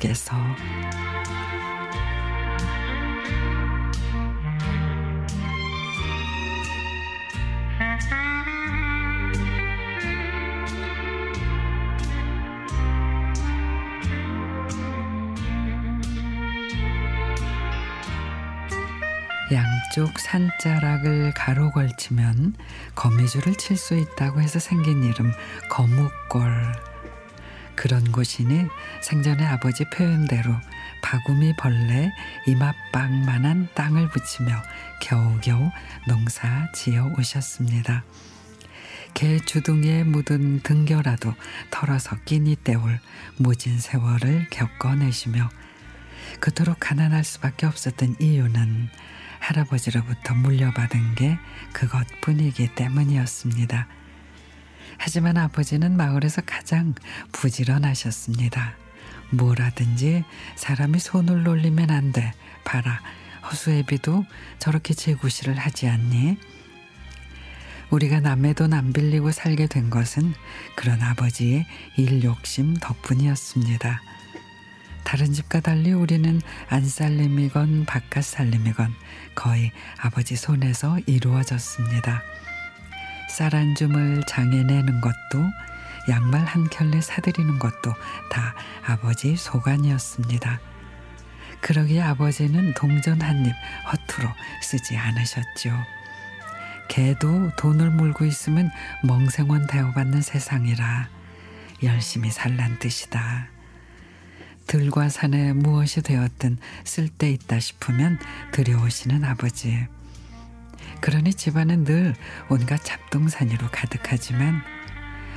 추억에서 양쪽 산자락을 가로 걸치면 거미줄을 칠 수 있다고 해서 생긴 이름 거뭇골. 그런 곳이니 생전에 아버지 표현대로 바구미 벌레 이맛빵만한 땅을 붙이며 겨우겨우 농사 지어 오셨습니다. 개 주둥이에 묻은 등겨라도 털어서 끼니 때울 무진 세월을 겪어내시며 그토록 가난할 수밖에 없었던 이유는 할아버지로부터 물려받은 게 그것뿐이기 때문이었습니다. 하지만 아버지는 마을에서 가장 부지런하셨습니다. 뭐라든지 사람이 손을 놀리면 안 돼. 봐라. 허수애비도 저렇게 재구시를 하지 않니? 우리가 남의 돈 안 빌리고 살게 된 것은 그런 아버지의 일 욕심 덕분이었습니다. 다른 집과 달리 우리는 안 살림이건 바깥 살림이건 거의 아버지 손에서 이루어졌습니다. 쌀한 줌을 장에 내는 것도 양말 한 켤레 사들이는 것도 다 아버지 소관이었습니다. 그러기에 아버지는 동전 한 입 허투루 쓰지 않으셨죠. 개도 돈을 물고 있으면 멍생원 대우받는 세상이라 열심히 살란 뜻이다. 들과 산에 무엇이 되었든 쓸데 있다 싶으면 들여오시는 아버지. 그러니 집안은 늘 온갖 잡동사니로 가득하지만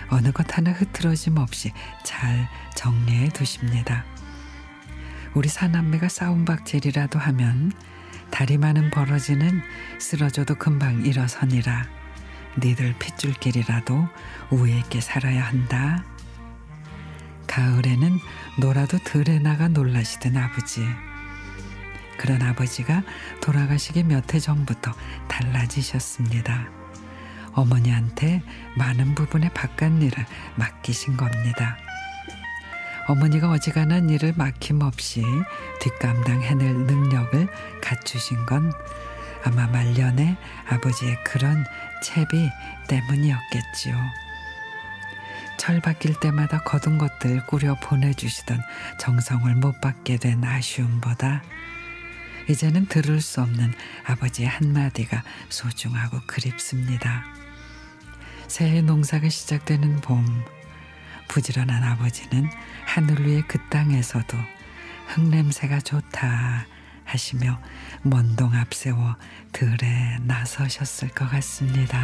어느 것 하나 흐트러짐 없이 잘 정리해 두십니다. 우리 사남매가 싸움박질이라도 하면 다리 많은 버러지는 쓰러져도 금방 일어서니라. 니들 핏줄길이라도 우애 있게 살아야 한다. 가을에는 놀아도 들에 나가 놀라시던 아버지. 그런 아버지가 돌아가시기 몇 해 전부터 달라지셨습니다. 어머니한테 많은 부분의 바깥 일을 맡기신 겁니다. 어머니가 어지간한 일을 막힘없이 뒷감당해낼 능력을 갖추신 건 아마 말년에 아버지의 그런 채비 때문이었겠지요. 철 바뀔 때마다 거둔 것들 꾸려 보내주시던 정성을 못 받게 된 아쉬움보다 이제는 들을 수 없는 아버지의 한마디가 소중하고 그립습니다. 새해 농사가 시작되는 봄, 부지런한 아버지는 하늘 위의 그 땅에서도 흙냄새가 좋다 하시며 먼동 앞세워 들에 나서셨을 것 같습니다.